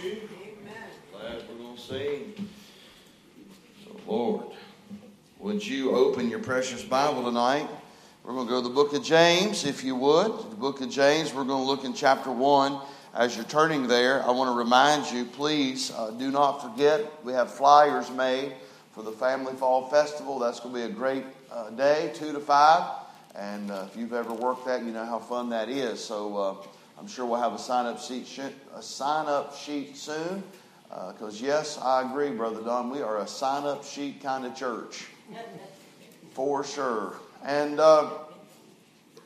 Glad we're going to sing. So, Lord, would you open your precious Bible tonight? We're going to go to the book of James, if you would. The book of James, we're going to look in chapter 1. As you're turning there, I want to remind you, please uh, do not forget, we have flyers made for the Family Fall Festival. That's going to be a great uh, day, 2 to 5. And uh, if you've ever worked that, you know how fun that is. So uh, I'm sure we'll have a sign up sheet, a sign up sheet soon. Because, uh, yes, I agree, Brother Don, we are a sign up sheet kind of church. For sure. And uh,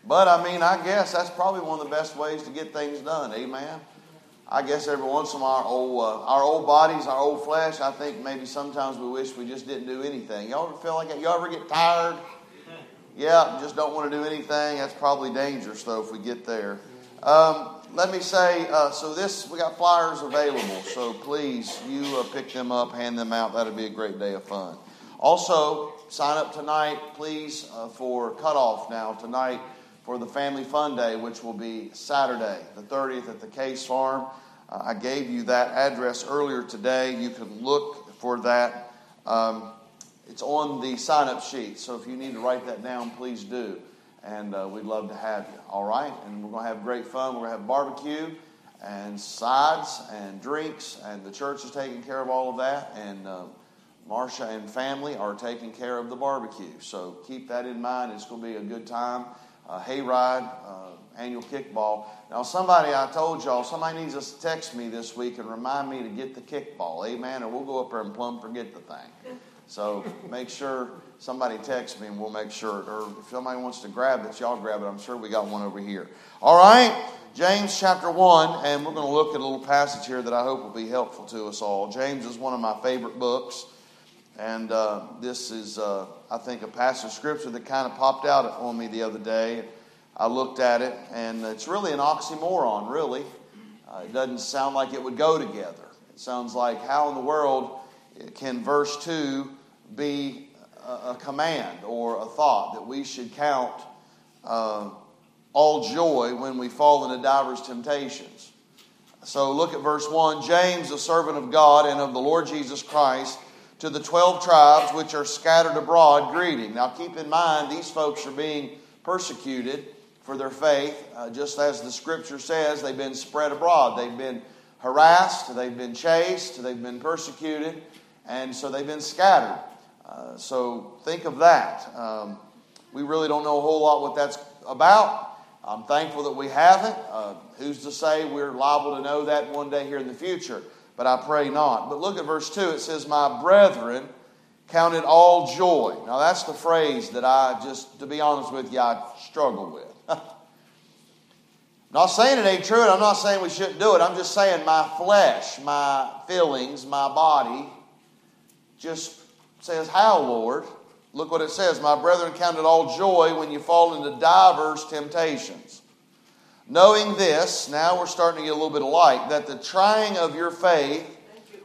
but I mean, I guess that's probably one of the best ways to get things done. Amen. I guess every once in a while, our old, uh, our old bodies, our old flesh, I think maybe sometimes we wish we just didn't do anything. Y'all ever feel like that? Y'all ever get tired? Yeah, just don't want to do anything. That's probably dangerous, though, if we get there. Um, let me say, uh, so this, we got flyers available, so please, you uh, pick them up, hand them out. That'll be a great day of fun. Also, sign up tonight, please, uh, for cutoff now tonight for the Family Fun Day, which will be Saturday, the 30th at the Case Farm. Uh, I gave you that address earlier today. You can look for that. Um, it's on the sign up sheet, so if you need to write that down, please do. And uh, we'd love to have you. All right? And we're going to have great fun. We're going to have barbecue and sides and drinks, and the church is taking care of all of that. And uh, Marcia and family are taking care of the barbecue. So keep that in mind. It's going to be a good time. Uh, hayride, uh, annual kickball. Now, somebody, I told y'all, somebody needs to text me this week and remind me to get the kickball. Amen. Or we'll go up there and plumb forget the thing. So make sure somebody texts me and we'll make sure. Or if somebody wants to grab it, y'all grab it. I'm sure we got one over here. All right. James chapter 1, and we're going to look at a little passage here that I hope will be helpful to us all. James is one of my favorite books. And uh, this is, uh, I think, a passage of scripture that kind of popped out on me the other day. I looked at it, and it's really an oxymoron, really. Uh, it doesn't sound like it would go together. It sounds like, how in the world can verse 2 be a, command or a thought that we should count uh, all joy when we fall into divers temptations? So look at verse 1 James, a servant of God and of the Lord Jesus Christ to the 12 tribes which are scattered abroad, greeting. Now keep in mind, these folks are being persecuted for their faith, uh, just as the scripture says, they've been spread abroad. They've been harassed, they've been chased, they've been persecuted, and so they've been scattered. Uh, so think of that. Um, we really don't know a whole lot what that's about. I'm thankful that we haven't. Uh, who's to say we're liable to know that one day here in the future? but I pray not. But look at verse 2. It says, My brethren, count it all joy. Now, that's the phrase that I just, to be honest with you, I struggle with. not saying it ain't true, and I'm not saying we shouldn't do it. I'm just saying my flesh, my feelings, my body just says, How, Lord? Look what it says. My brethren, count it all joy when you fall into divers temptations Knowing this, now we're starting to get a little bit of light, that the trying of your faith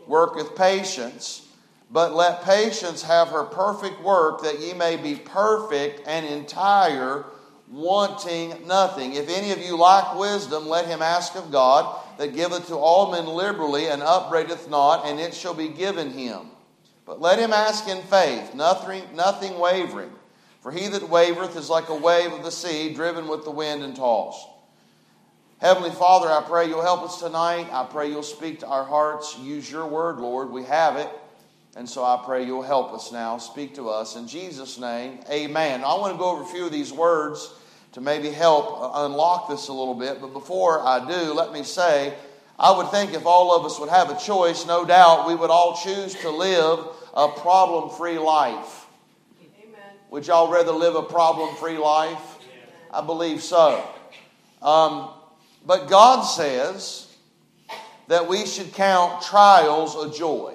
worketh patience, but let patience have her perfect work, that ye may be perfect and entire, wanting nothing. If any of you lack wisdom, let him ask of God, that giveth to all men liberally, and upbraideth not, and it shall be given him. But let him ask in faith, nothing, nothing wavering. For he that wavereth is like a wave of the sea, driven with the wind and tossed. Heavenly Father, I pray you'll help us tonight. I pray you'll speak to our hearts. Use your word, Lord. We have it. And so I pray you'll help us now. Speak to us. In Jesus' name, amen. I want to go over a few of these words to maybe help uh, unlock this a little bit. But before I do, let me say, I would think if all of us would have a choice, no doubt we would all choose to live a problem free life. Amen. Would y'all rather live a problem free life? I believe so. Um, but God says that we should count trials a joy.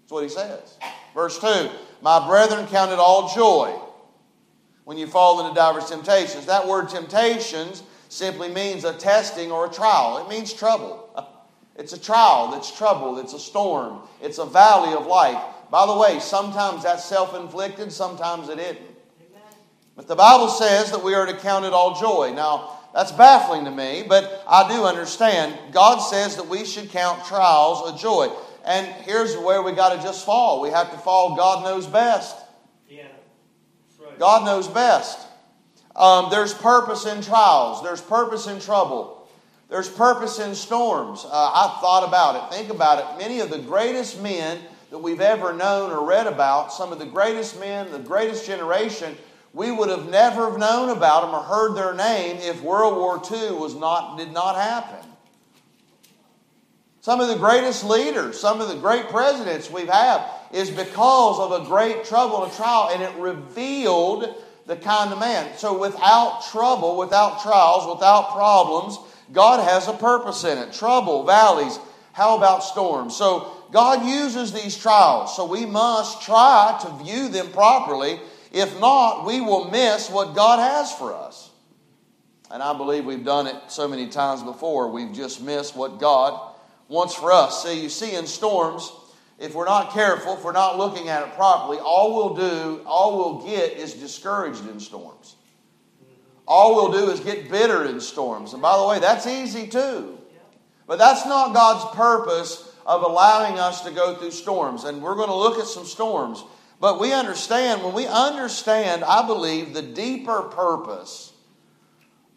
That's what he says. Verse 2 My brethren, count it all joy when you fall into diverse temptations. That word temptations simply means a testing or a trial, it means trouble. It's a trial that's trouble, it's a storm, it's a valley of life. By the way, sometimes that's self inflicted, sometimes it isn't. But the Bible says that we are to count it all joy. Now, That's baffling to me, but I do understand. God says that we should count trials a joy. And here's where we got to just fall. We have to fall, God knows best. Yeah. Right. God knows best. Um, there's purpose in trials, there's purpose in trouble, there's purpose in storms. Uh, I've thought about it. Think about it. Many of the greatest men that we've ever known or read about, some of the greatest men, the greatest generation, we would have never have known about them or heard their name if World War II was not, did not happen. Some of the greatest leaders, some of the great presidents we've had is because of a great trouble and a trial, and it revealed the kind of man. So without trouble, without trials, without problems, God has a purpose in it. Trouble, valleys, how about storms? So God uses these trials. So we must try to view them properly if not, we will miss what God has for us. And I believe we've done it so many times before. We've just missed what God wants for us. See, you see, in storms, if we're not careful, if we're not looking at it properly, all we'll do, all we'll get is discouraged in storms. All we'll do is get bitter in storms. And by the way, that's easy too. But that's not God's purpose of allowing us to go through storms. And we're going to look at some storms. But we understand, when we understand, I believe, the deeper purpose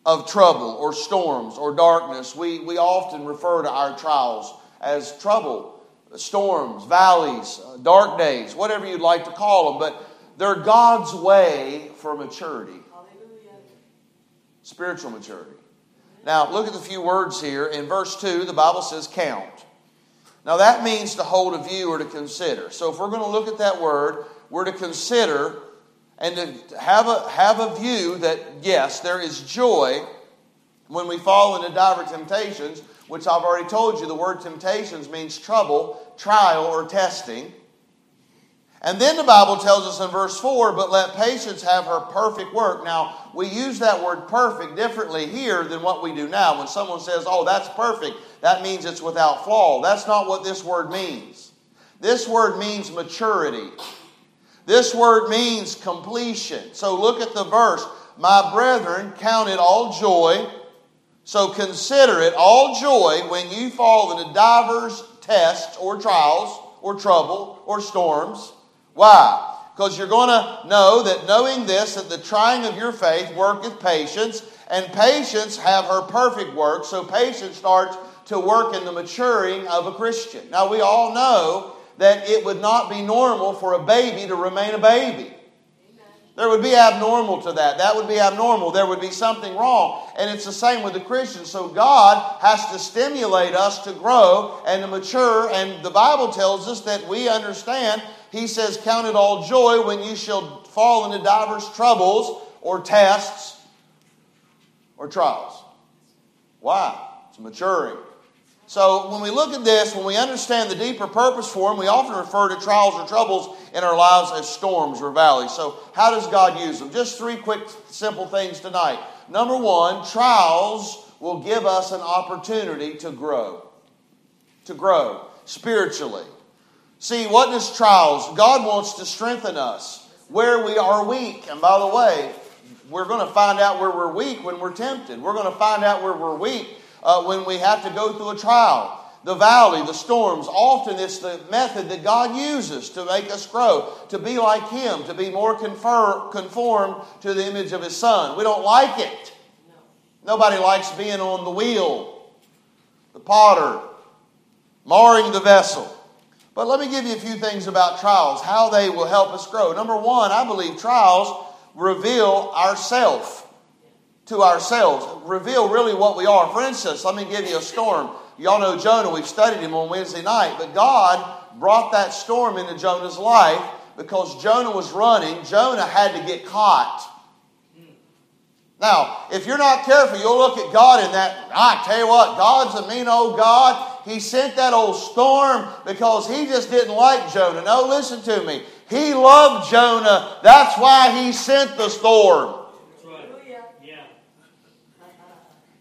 of trouble or storms or darkness, we, we often refer to our trials as trouble, storms, valleys, uh, dark days, whatever you'd like to call them. But they're God's way for maturity, spiritual maturity. Now, look at the few words here. In verse 2, the Bible says count. Now, that means to hold a view or to consider. So, if we're going to look at that word, we're to consider and to have a, have a view that, yes, there is joy when we fall into diverse temptations, which I've already told you the word temptations means trouble, trial, or testing. And then the Bible tells us in verse 4, but let patience have her perfect work. Now, we use that word perfect differently here than what we do now. When someone says, oh, that's perfect, that means it's without flaw. That's not what this word means. This word means maturity. This word means completion. So look at the verse. My brethren, count it all joy. So consider it all joy when you fall into divers tests or trials or trouble or storms. Why? Because you're going to know that knowing this, that the trying of your faith worketh patience, and patience have her perfect work. So patience starts to work in the maturing of a Christian. Now we all know that it would not be normal for a baby to remain a baby. There would be abnormal to that. That would be abnormal. There would be something wrong. And it's the same with the Christian. So God has to stimulate us to grow and to mature. And the Bible tells us that we understand. He says, Count it all joy when you shall fall into divers troubles or tests or trials. Why? It's maturing. So when we look at this, when we understand the deeper purpose for them, we often refer to trials or troubles in our lives as storms or valleys. So how does God use them? Just three quick, simple things tonight. Number one, trials will give us an opportunity to grow. To grow spiritually. See, what does trials? God wants to strengthen us where we are weak. And by the way, we're going to find out where we're weak when we're tempted. We're going to find out where we're weak uh, when we have to go through a trial. The valley, the storms, often it's the method that God uses to make us grow, to be like Him, to be more confer- conformed to the image of His Son. We don't like it. No. Nobody likes being on the wheel, the potter, marring the vessel. But let me give you a few things about trials, how they will help us grow. Number one, I believe trials reveal ourself to ourselves, reveal really what we are. For instance, let me give you a storm. Y'all know Jonah, we've studied him on Wednesday night, but God brought that storm into Jonah's life because Jonah was running. Jonah had to get caught. Now, if you're not careful, you'll look at God in that. I tell you what, God's a mean old God. He sent that old storm because he just didn't like Jonah. No, listen to me. He loved Jonah. That's why he sent the storm.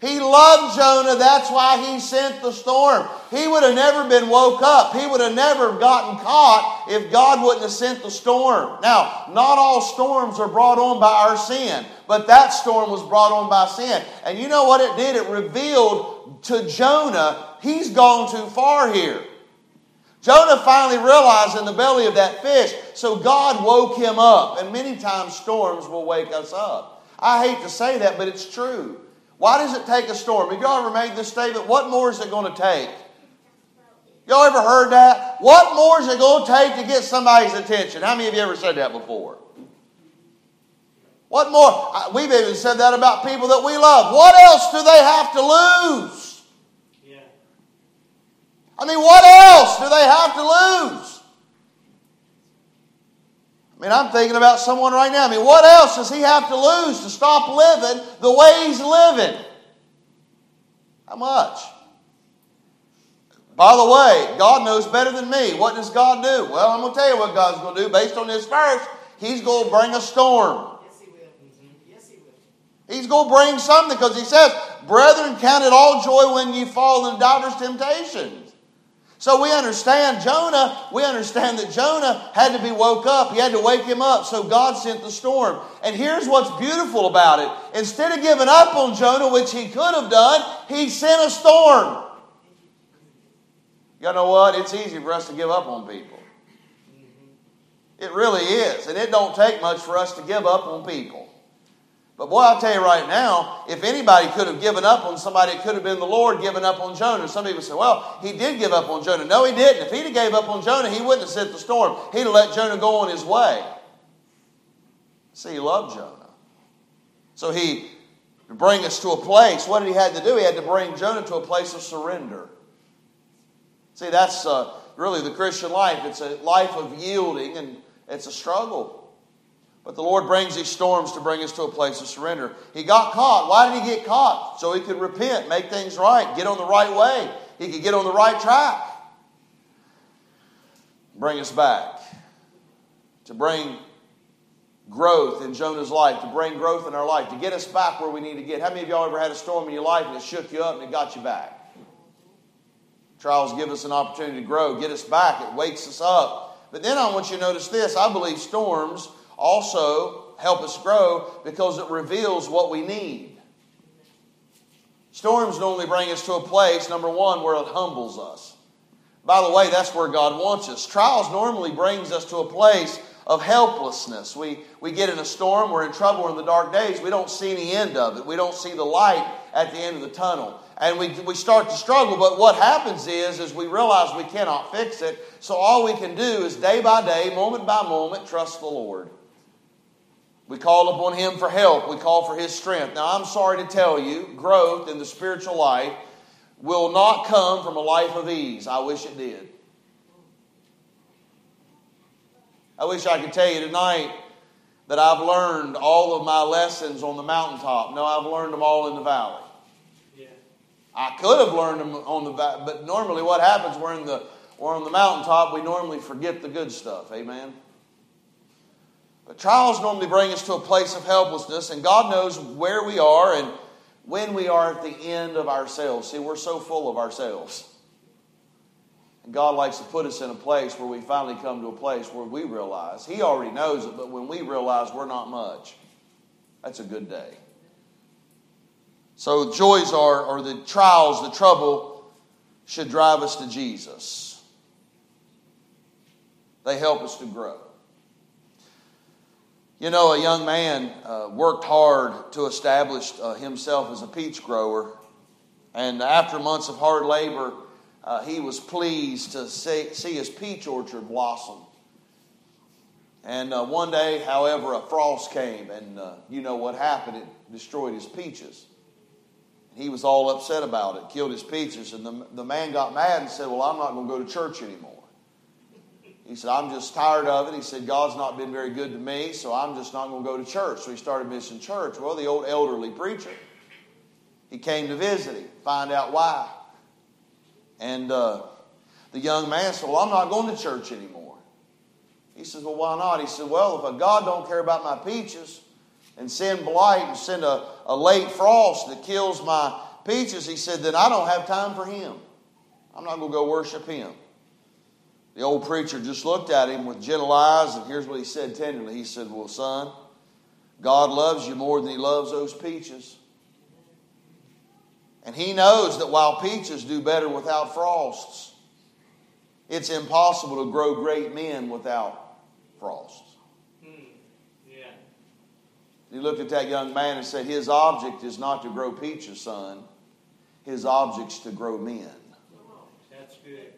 He loved Jonah, that's why he sent the storm. He would have never been woke up. He would have never gotten caught if God wouldn't have sent the storm. Now, not all storms are brought on by our sin, but that storm was brought on by sin. And you know what it did? It revealed to Jonah, he's gone too far here. Jonah finally realized in the belly of that fish, so God woke him up. And many times storms will wake us up. I hate to say that, but it's true. Why does it take a storm? Have y'all ever made this statement? What more is it going to take? Y'all ever heard that? What more is it going to take to get somebody's attention? How many of you ever said that before? What more? We've even said that about people that we love. What else do they have to lose? Yeah. I mean, what else do they have to lose? I mean, I'm thinking about someone right now. I mean, what else does he have to lose to stop living the way he's living? How much? By the way, God knows better than me. What does God do? Well, I'm going to tell you what God's going to do. Based on this verse, He's going to bring a storm. Yes, He will. Yes, He will. He's going to bring something because He says, Brethren, count it all joy when you fall into divers temptations. So we understand Jonah, we understand that Jonah had to be woke up. He had to wake him up. So God sent the storm. And here's what's beautiful about it. Instead of giving up on Jonah, which he could have done, he sent a storm. You know what? It's easy for us to give up on people. It really is. And it don't take much for us to give up on people. But boy, I'll tell you right now, if anybody could have given up on somebody, it could have been the Lord giving up on Jonah. Some people say, well, he did give up on Jonah. No, he didn't. If he'd have gave up on Jonah, he wouldn't have sent the storm. He'd have let Jonah go on his way. See, he loved Jonah. So he, to bring us to a place, what did he have to do? He had to bring Jonah to a place of surrender. See, that's uh, really the Christian life. It's a life of yielding and it's a struggle. But the Lord brings these storms to bring us to a place of surrender. He got caught. Why did he get caught? So he could repent, make things right, get on the right way. He could get on the right track. Bring us back. To bring growth in Jonah's life, to bring growth in our life, to get us back where we need to get. How many of y'all ever had a storm in your life and it shook you up and it got you back? Trials give us an opportunity to grow, get us back, it wakes us up. But then I want you to notice this I believe storms also help us grow because it reveals what we need. Storms normally bring us to a place, number one, where it humbles us. By the way, that's where God wants us. Trials normally brings us to a place of helplessness. We, we get in a storm, we're in trouble, we're in the dark days. We don't see any end of it. We don't see the light at the end of the tunnel. And we, we start to struggle, but what happens is, is we realize we cannot fix it. So all we can do is day by day, moment by moment, trust the Lord. We call upon Him for help. We call for His strength. Now, I'm sorry to tell you, growth in the spiritual life will not come from a life of ease. I wish it did. I wish I could tell you tonight that I've learned all of my lessons on the mountaintop. No, I've learned them all in the valley. Yeah. I could have learned them on the valley, but normally what happens, we're, in the, we're on the mountaintop, we normally forget the good stuff. Amen? But trials normally bring us to a place of helplessness, and God knows where we are and when we are at the end of ourselves. See, we're so full of ourselves. And God likes to put us in a place where we finally come to a place where we realize, He already knows it, but when we realize we're not much, that's a good day. So, joys are, or the trials, the trouble, should drive us to Jesus. They help us to grow. You know, a young man uh, worked hard to establish uh, himself as a peach grower. And after months of hard labor, uh, he was pleased to see, see, his peach orchard blossom. And uh, one day, however, a frost came, and uh, you know what happened? It destroyed his peaches. He was all upset about it, killed his peaches. And the, the man got mad and said, Well, I'm not going to go to church anymore. He said, I'm just tired of it. He said, God's not been very good to me, so I'm just not going to go to church. So he started missing church. Well, the old elderly preacher, he came to visit him, find out why. And uh, the young man said, Well, I'm not going to church anymore. He says, Well, why not? He said, Well, if a God don't care about my peaches and send blight and send a, a late frost that kills my peaches, he said, then I don't have time for him. I'm not going to go worship him. The old preacher just looked at him with gentle eyes, and here's what he said tenderly. He said, Well, son, God loves you more than he loves those peaches. And he knows that while peaches do better without frosts, it's impossible to grow great men without frosts. Hmm. He looked at that young man and said, His object is not to grow peaches, son. His object's to grow men. That's good.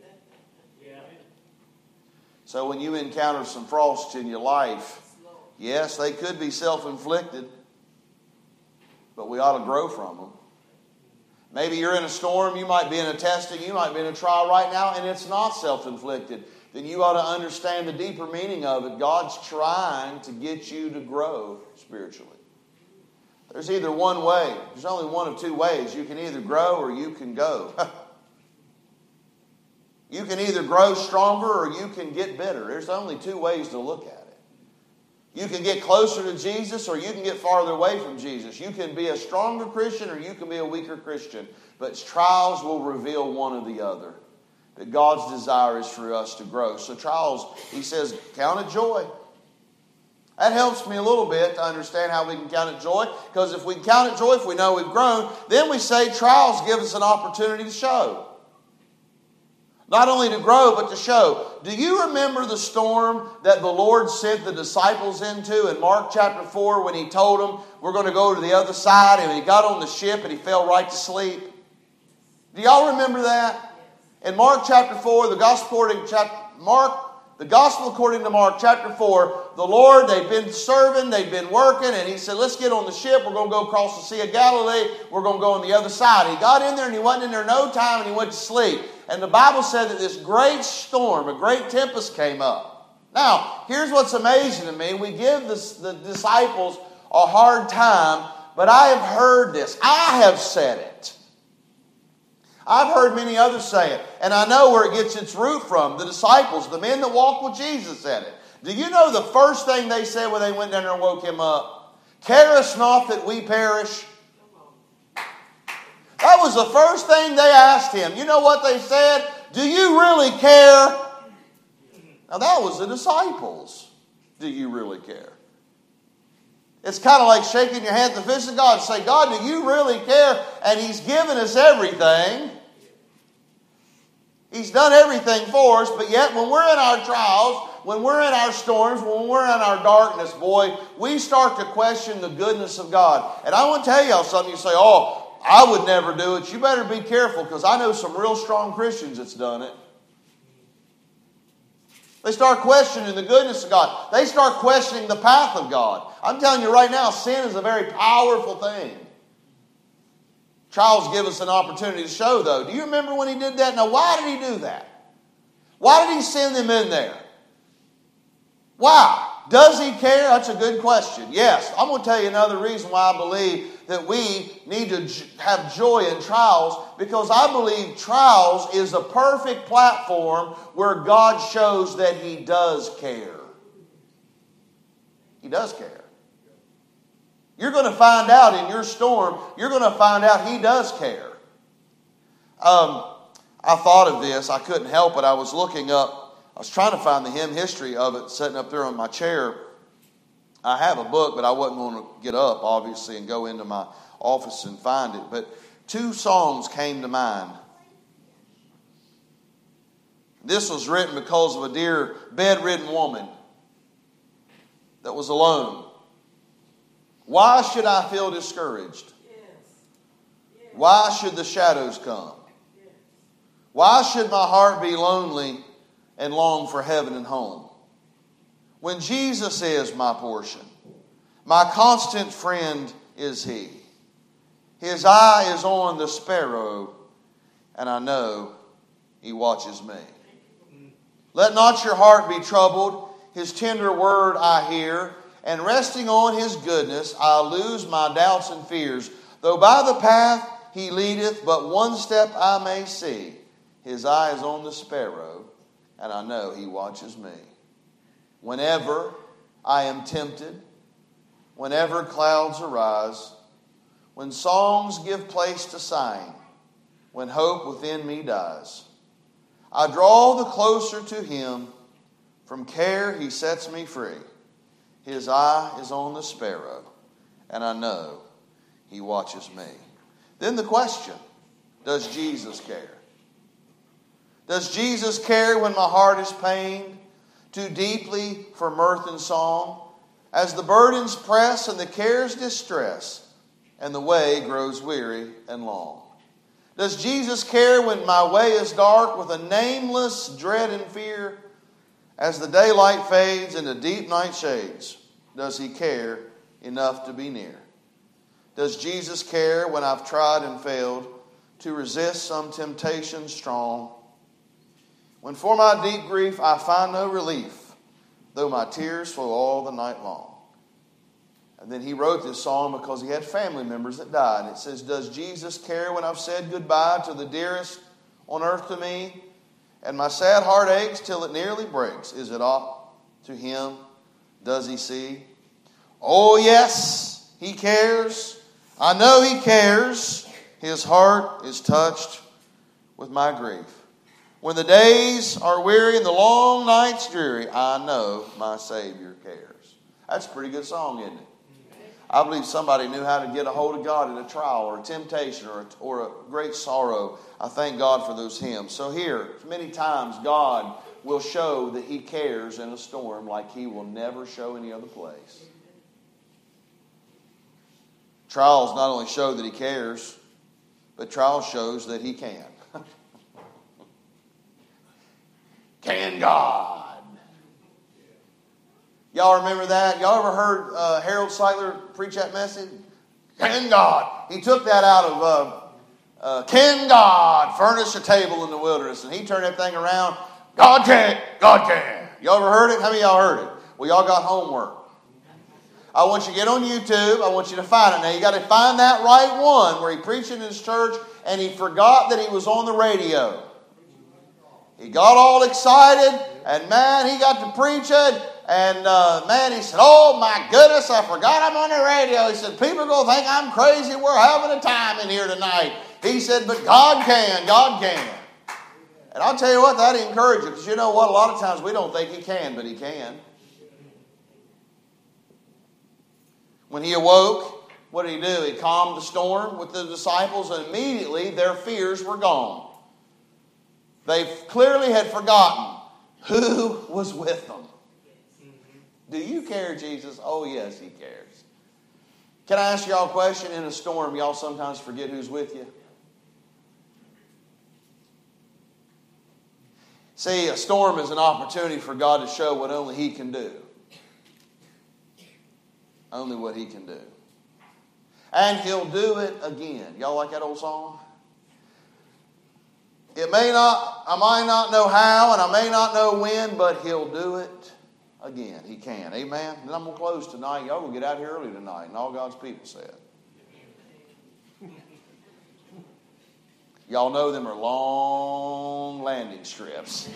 Yeah. So when you encounter some frosts in your life, yes, they could be self inflicted, but we ought to grow from them. Maybe you're in a storm, you might be in a testing, you might be in a trial right now, and it's not self inflicted. Then you ought to understand the deeper meaning of it. God's trying to get you to grow spiritually. There's either one way, there's only one of two ways. You can either grow or you can go. you can either grow stronger or you can get bitter. There's only two ways to look at it. You can get closer to Jesus or you can get farther away from Jesus. You can be a stronger Christian or you can be a weaker Christian. But trials will reveal one or the other. That God's desire is for us to grow. So, trials, he says, count it joy. That helps me a little bit to understand how we can count it joy. Because if we count it joy, if we know we've grown, then we say trials give us an opportunity to show. Not only to grow, but to show. Do you remember the storm that the Lord sent the disciples into in Mark chapter 4 when He told them, We're going to go to the other side? And He got on the ship and He fell right to sleep? Do y'all remember that? In Mark chapter 4, the Gospel according chapter, Mark the gospel according to Mark chapter 4, the Lord, they've been serving, they've been working, and he said, Let's get on the ship. We're going to go across the Sea of Galilee. We're going to go on the other side. He got in there and he wasn't in there no time and he went to sleep. And the Bible said that this great storm, a great tempest came up. Now, here's what's amazing to me. We give the disciples a hard time, but I have heard this. I have said it. I've heard many others say it, and I know where it gets its root from. The disciples, the men that walked with Jesus, said it. Do you know the first thing they said when they went down there and woke him up? Carest not that we perish. That was the first thing they asked him. You know what they said? Do you really care? Now, that was the disciples. Do you really care? It's kind of like shaking your hand at the fist of God and say, God, do you really care? And He's given us everything. He's done everything for us, but yet when we're in our trials, when we're in our storms, when we're in our darkness, boy, we start to question the goodness of God. And I want to tell y'all something. You say, oh, I would never do it. You better be careful because I know some real strong Christians that's done it. They start questioning the goodness of God. They start questioning the path of God. I'm telling you right now, sin is a very powerful thing. Trials give us an opportunity to show, though. Do you remember when he did that? Now, why did he do that? Why did he send them in there? Why? Does he care? That's a good question. Yes. I'm going to tell you another reason why I believe that we need to have joy in trials because I believe trials is a perfect platform where God shows that he does care. He does care. You're going to find out in your storm, you're going to find out he does care. Um, I thought of this. I couldn't help it. I was looking up I was trying to find the hymn history of it sitting up there on my chair. I have a book, but I wasn't going to get up, obviously, and go into my office and find it. But two songs came to mind. This was written because of a dear bedridden woman that was alone. Why should I feel discouraged? Why should the shadows come? Why should my heart be lonely and long for heaven and home. When Jesus is my portion, my constant friend is He. His eye is on the sparrow, and I know He watches me. Let not your heart be troubled. His tender word I hear, and resting on His goodness, I lose my doubts and fears. Though by the path He leadeth, but one step I may see. His eye is on the sparrow, and I know He watches me. Whenever I am tempted, whenever clouds arise, when songs give place to sighing, when hope within me dies. I draw the closer to him, from care he sets me free. His eye is on the sparrow, and I know he watches me. Then the question Does Jesus care? Does Jesus care when my heart is pained too deeply for mirth and song? As the burdens press and the cares distress, and the way grows weary and long. Does Jesus care when my way is dark with a nameless dread and fear? As the daylight fades into deep night shades, does he care enough to be near? Does Jesus care when I've tried and failed to resist some temptation strong? When for my deep grief I find no relief, though my tears flow all the night long. And then he wrote this song because he had family members that died. It says, Does Jesus care when I've said goodbye to the dearest on earth to me? And my sad heart aches till it nearly breaks. Is it aught to him? Does he see? Oh, yes, he cares. I know he cares. His heart is touched with my grief. When the days are weary and the long nights dreary, I know my Savior cares. That's a pretty good song, isn't it? I believe somebody knew how to get a hold of God in a trial or a temptation or a, or a great sorrow. I thank God for those hymns. So, here, many times, God will show that He cares in a storm like He will never show any other place. Trials not only show that He cares, but trials shows that He can. Can God? Y'all remember that? Y'all ever heard uh, Harold Sightler preach that message? Can God? He took that out of uh, uh, Can God furnish a table in the wilderness? And he turned that thing around. God can. God can. Y'all ever heard it? How many y'all heard it? Well, y'all got homework. I want you to get on YouTube. I want you to find it. Now, you got to find that right one where he preached in his church and he forgot that he was on the radio. He got all excited and man, he got to preaching and uh, man, he said, Oh my goodness, I forgot I'm on the radio. He said, People are going to think I'm crazy. We're having a time in here tonight. He said, But God can, God can. And I'll tell you what, that encourages because you know what? A lot of times we don't think He can, but He can. When He awoke, what did He do? He calmed the storm with the disciples, and immediately their fears were gone. They clearly had forgotten who was with them. Do you care, Jesus? Oh, yes, He cares. Can I ask y'all a question? In a storm, y'all sometimes forget who's with you. See, a storm is an opportunity for God to show what only He can do. Only what He can do. And He'll do it again. Y'all like that old song? It may not, I might not know how and I may not know when, but He'll do it again. He can. Amen. And I'm going to close tonight. Y'all will get out here early tonight. And all God's people said. Y'all know them are long landing strips.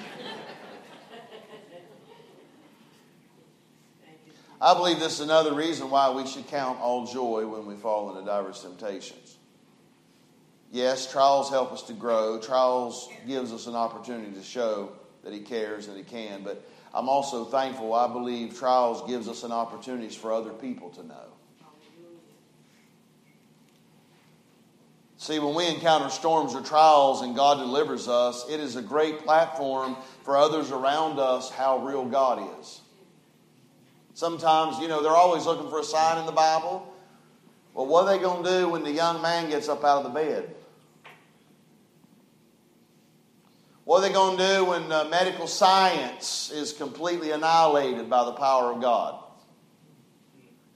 I believe this is another reason why we should count all joy when we fall into diverse temptations. Yes, trials help us to grow. Trials gives us an opportunity to show that he cares and he can, but I'm also thankful. I believe trials gives us an opportunity for other people to know. See, when we encounter storms or trials and God delivers us, it is a great platform for others around us how real God is. Sometimes, you know, they're always looking for a sign in the Bible. Well, what are they going to do when the young man gets up out of the bed? What are they going to do when uh, medical science is completely annihilated by the power of God?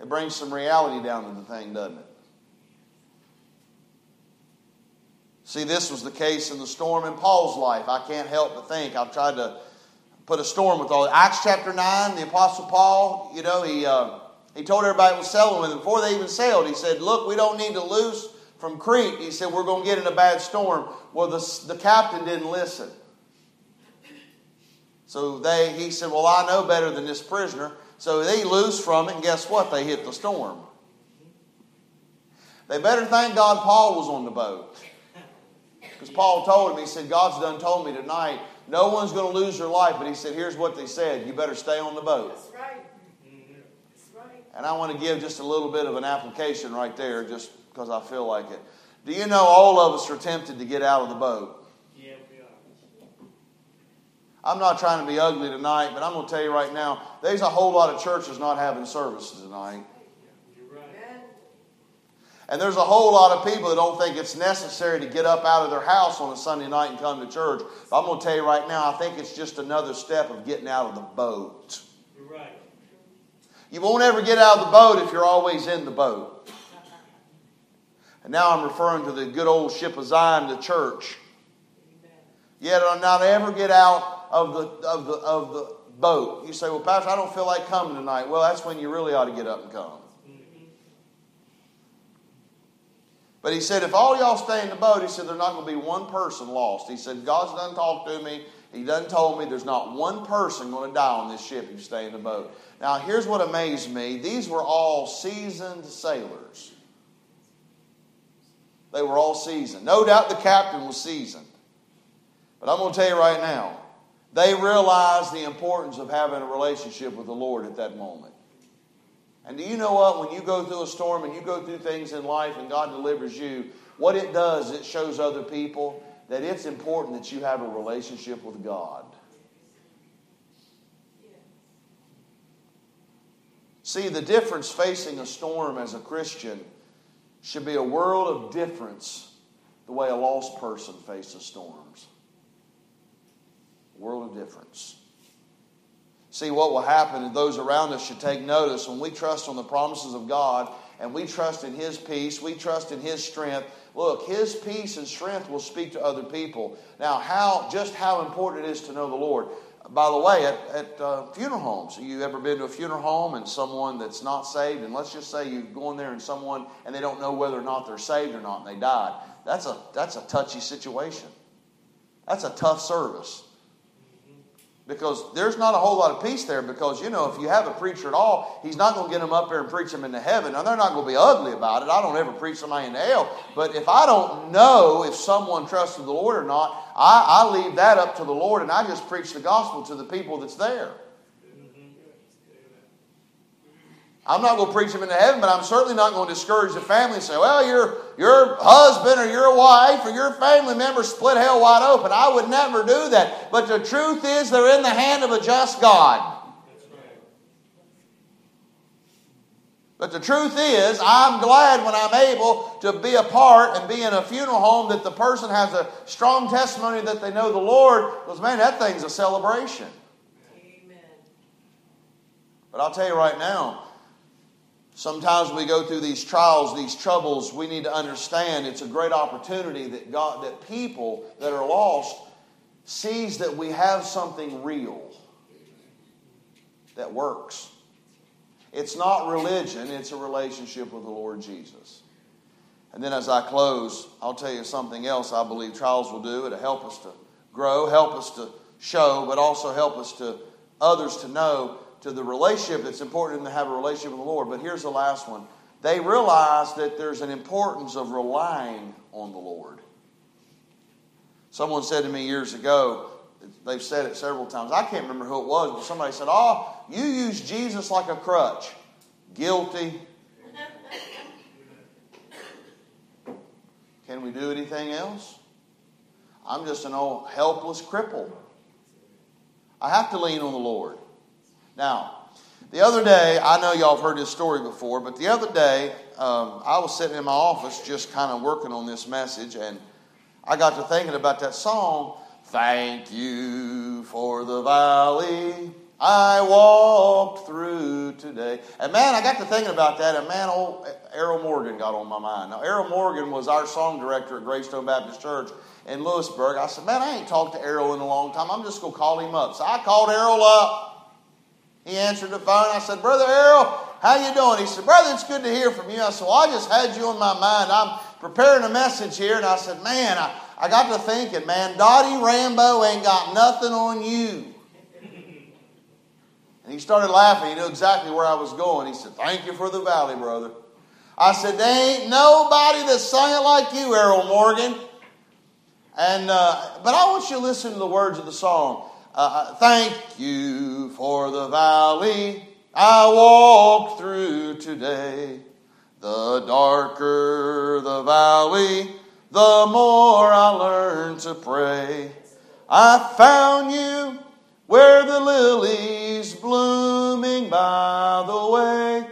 It brings some reality down to the thing, doesn't it? See, this was the case in the storm in Paul's life. I can't help but think. I've tried to put a storm with all. Acts chapter 9, the Apostle Paul, you know, he, uh, he told everybody was sailing with him. Before they even sailed, he said, Look, we don't need to loose from Crete. He said, We're going to get in a bad storm. Well, the, the captain didn't listen. So they, he said, Well, I know better than this prisoner. So they loose from it, and guess what? They hit the storm. They better thank God Paul was on the boat. Because Paul told him, he said, God's done told me tonight, no one's going to lose their life. But he said, here's what they said you better stay on the boat. That's right. That's right. And I want to give just a little bit of an application right there, just because I feel like it. Do you know all of us are tempted to get out of the boat? Yeah, we are. I'm not trying to be ugly tonight, but I'm going to tell you right now, there's a whole lot of churches not having services tonight. You're right. And there's a whole lot of people that don't think it's necessary to get up out of their house on a Sunday night and come to church. But I'm going to tell you right now, I think it's just another step of getting out of the boat. You're right. You won't ever get out of the boat if you're always in the boat. And now I'm referring to the good old ship of Zion, the church. Yet I'll not ever get out of the, of, the, of the boat. You say, well, Pastor, I don't feel like coming tonight. Well, that's when you really ought to get up and come. But he said, if all y'all stay in the boat, he said, there's not going to be one person lost. He said, God's done talked to me. He done told me there's not one person going to die on this ship if you stay in the boat. Now, here's what amazed me. These were all seasoned sailors. They were all seasoned. No doubt the captain was seasoned. But I'm going to tell you right now, they realized the importance of having a relationship with the Lord at that moment. And do you know what? When you go through a storm and you go through things in life and God delivers you, what it does, it shows other people that it's important that you have a relationship with God. See, the difference facing a storm as a Christian should be a world of difference the way a lost person faces storms. World of difference. See, what will happen is those around us should take notice when we trust on the promises of God and we trust in His peace, we trust in His strength. Look, His peace and strength will speak to other people. Now, how just how important it is to know the Lord. By the way, at, at uh, funeral homes, you ever been to a funeral home and someone that's not saved, and let's just say you go in there and someone and they don't know whether or not they're saved or not, and they died. That's a that's a touchy situation. That's a tough service because there's not a whole lot of peace there because you know if you have a preacher at all he's not going to get them up there and preach them into heaven. And they're not going to be ugly about it. I don't ever preach somebody into hell. But if i don't know if someone trusted the lord or not I, I leave that up to the lord and i just preach the gospel to the people that's there I'm not going to preach them into heaven, but I'm certainly not going to discourage the family and say, well, your, your husband or your wife or your family member split hell wide open. I would never do that. But the truth is, they're in the hand of a just God. But the truth is, I'm glad when I'm able to be a part and be in a funeral home that the person has a strong testimony that they know the Lord, because man, that thing's a celebration. Amen. But I'll tell you right now, Sometimes we go through these trials, these troubles, we need to understand it's a great opportunity that God that people that are lost sees that we have something real that works. It's not religion, it's a relationship with the Lord Jesus. And then as I close, I'll tell you something else I believe trials will do. It'll help us to grow, help us to show, but also help us to others to know to the relationship It's important to have a relationship with the Lord. But here's the last one. They realize that there's an importance of relying on the Lord. Someone said to me years ago, they've said it several times. I can't remember who it was, but somebody said, Oh, you use Jesus like a crutch. Guilty. Can we do anything else? I'm just an old helpless cripple. I have to lean on the Lord. Now, the other day, I know y'all have heard this story before, but the other day, um, I was sitting in my office just kind of working on this message, and I got to thinking about that song, Thank You for the Valley I walked through today. And man, I got to thinking about that, and man, old Errol Morgan got on my mind. Now, Errol Morgan was our song director at Greystone Baptist Church in Lewisburg. I said, man, I ain't talked to Errol in a long time. I'm just going to call him up. So I called Errol up. He answered the phone. I said, Brother Errol, how you doing? He said, Brother, it's good to hear from you. I said, Well, I just had you on my mind. I'm preparing a message here. And I said, Man, I, I got to thinking, man, Dottie Rambo ain't got nothing on you. And he started laughing. He knew exactly where I was going. He said, Thank you for the valley, brother. I said, There ain't nobody that sung it like you, Errol Morgan. And, uh, but I want you to listen to the words of the song. Uh, uh thank you for the valley I walk through today. The darker the valley, the more I learn to pray. I found you where the lilies blooming by the way,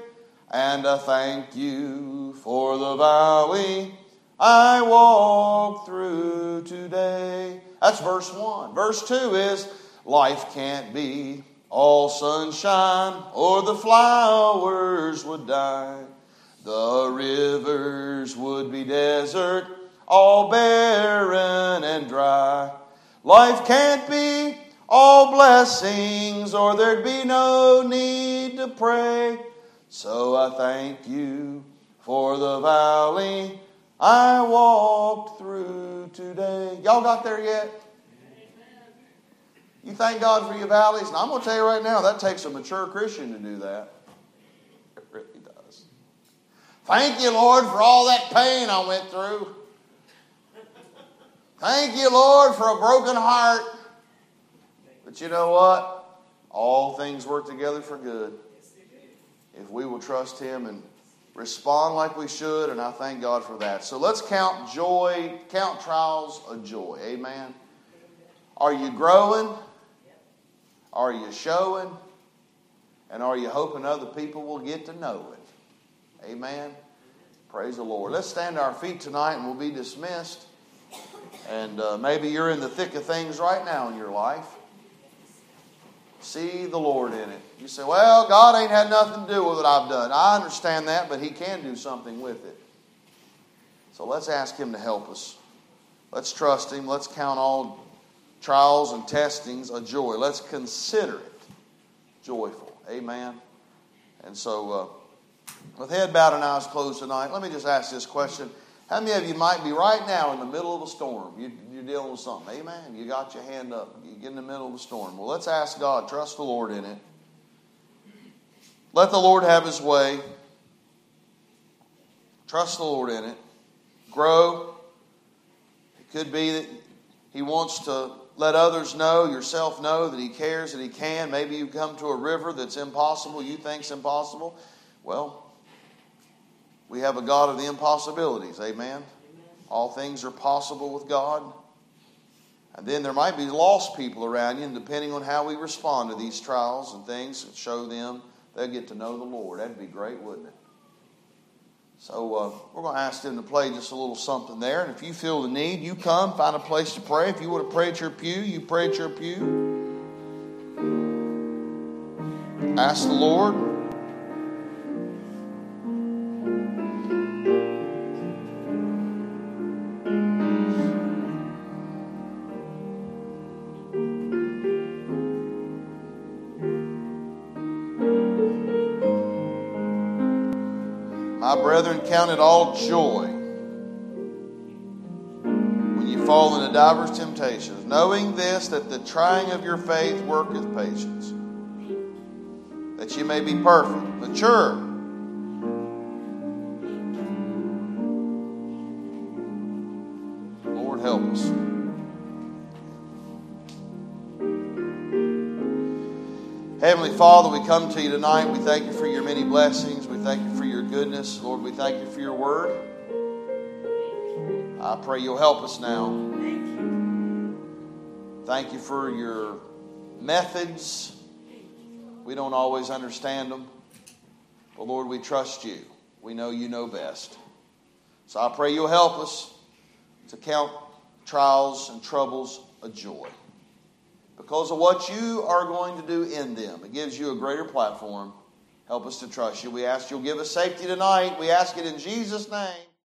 and I thank you for the valley I walk through today. That's verse 1. Verse 2 is life can't be all sunshine, or the flowers would die. The rivers would be desert, all barren and dry. Life can't be all blessings, or there'd be no need to pray. So I thank you for the valley I walked through today. Y'all got there yet? You thank God for your valleys? And I'm going to tell you right now, that takes a mature Christian to do that. It really does. Thank you, Lord, for all that pain I went through. Thank you, Lord, for a broken heart. But you know what? All things work together for good if we will trust Him and respond like we should, and I thank God for that. So let's count joy, count trials a joy. Amen. Are you growing? Are you showing? And are you hoping other people will get to know it? Amen. Praise the Lord. Let's stand to our feet tonight and we'll be dismissed. And uh, maybe you're in the thick of things right now in your life. See the Lord in it. You say, well, God ain't had nothing to do with what I've done. I understand that, but He can do something with it. So let's ask Him to help us. Let's trust Him. Let's count all trials and testings a joy. Let's consider it joyful. Amen. And so, uh, with head bowed and eyes closed tonight, let me just ask this question. How many of you might be right now in the middle of a storm? You, are dealing with something. Amen. You got your hand up. You get in the middle of a storm. Well, let's ask God. Trust the Lord in it. Let the Lord have his way. Trust the Lord in it. Grow. It could be that he wants to let others know, yourself know that he cares, that he can. Maybe you come to a river that's impossible, you think's impossible. Well, we have a God of the impossibilities. Amen. All things are possible with God. And then there might be lost people around you, and depending on how we respond to these trials and things, show them they'll get to know the Lord. That'd be great, wouldn't it? So uh, we're going to ask them to play just a little something there. And if you feel the need, you come, find a place to pray. If you want to pray at your pew, you pray at your pew. Ask the Lord. Brethren, count it all joy when you fall into divers temptations, knowing this, that the trying of your faith worketh patience, that you may be perfect, mature. Lord, help us. Heavenly Father, we come to you tonight. We thank you for your many blessings. We thank you goodness. Lord, we thank you for your word. I pray you'll help us now. Thank you for your methods. We don't always understand them. But Lord, we trust you. We know you know best. So I pray you'll help us to count trials and troubles a joy because of what you are going to do in them. It gives you a greater platform. Help us to trust you. We ask you'll give us safety tonight. We ask it in Jesus' name.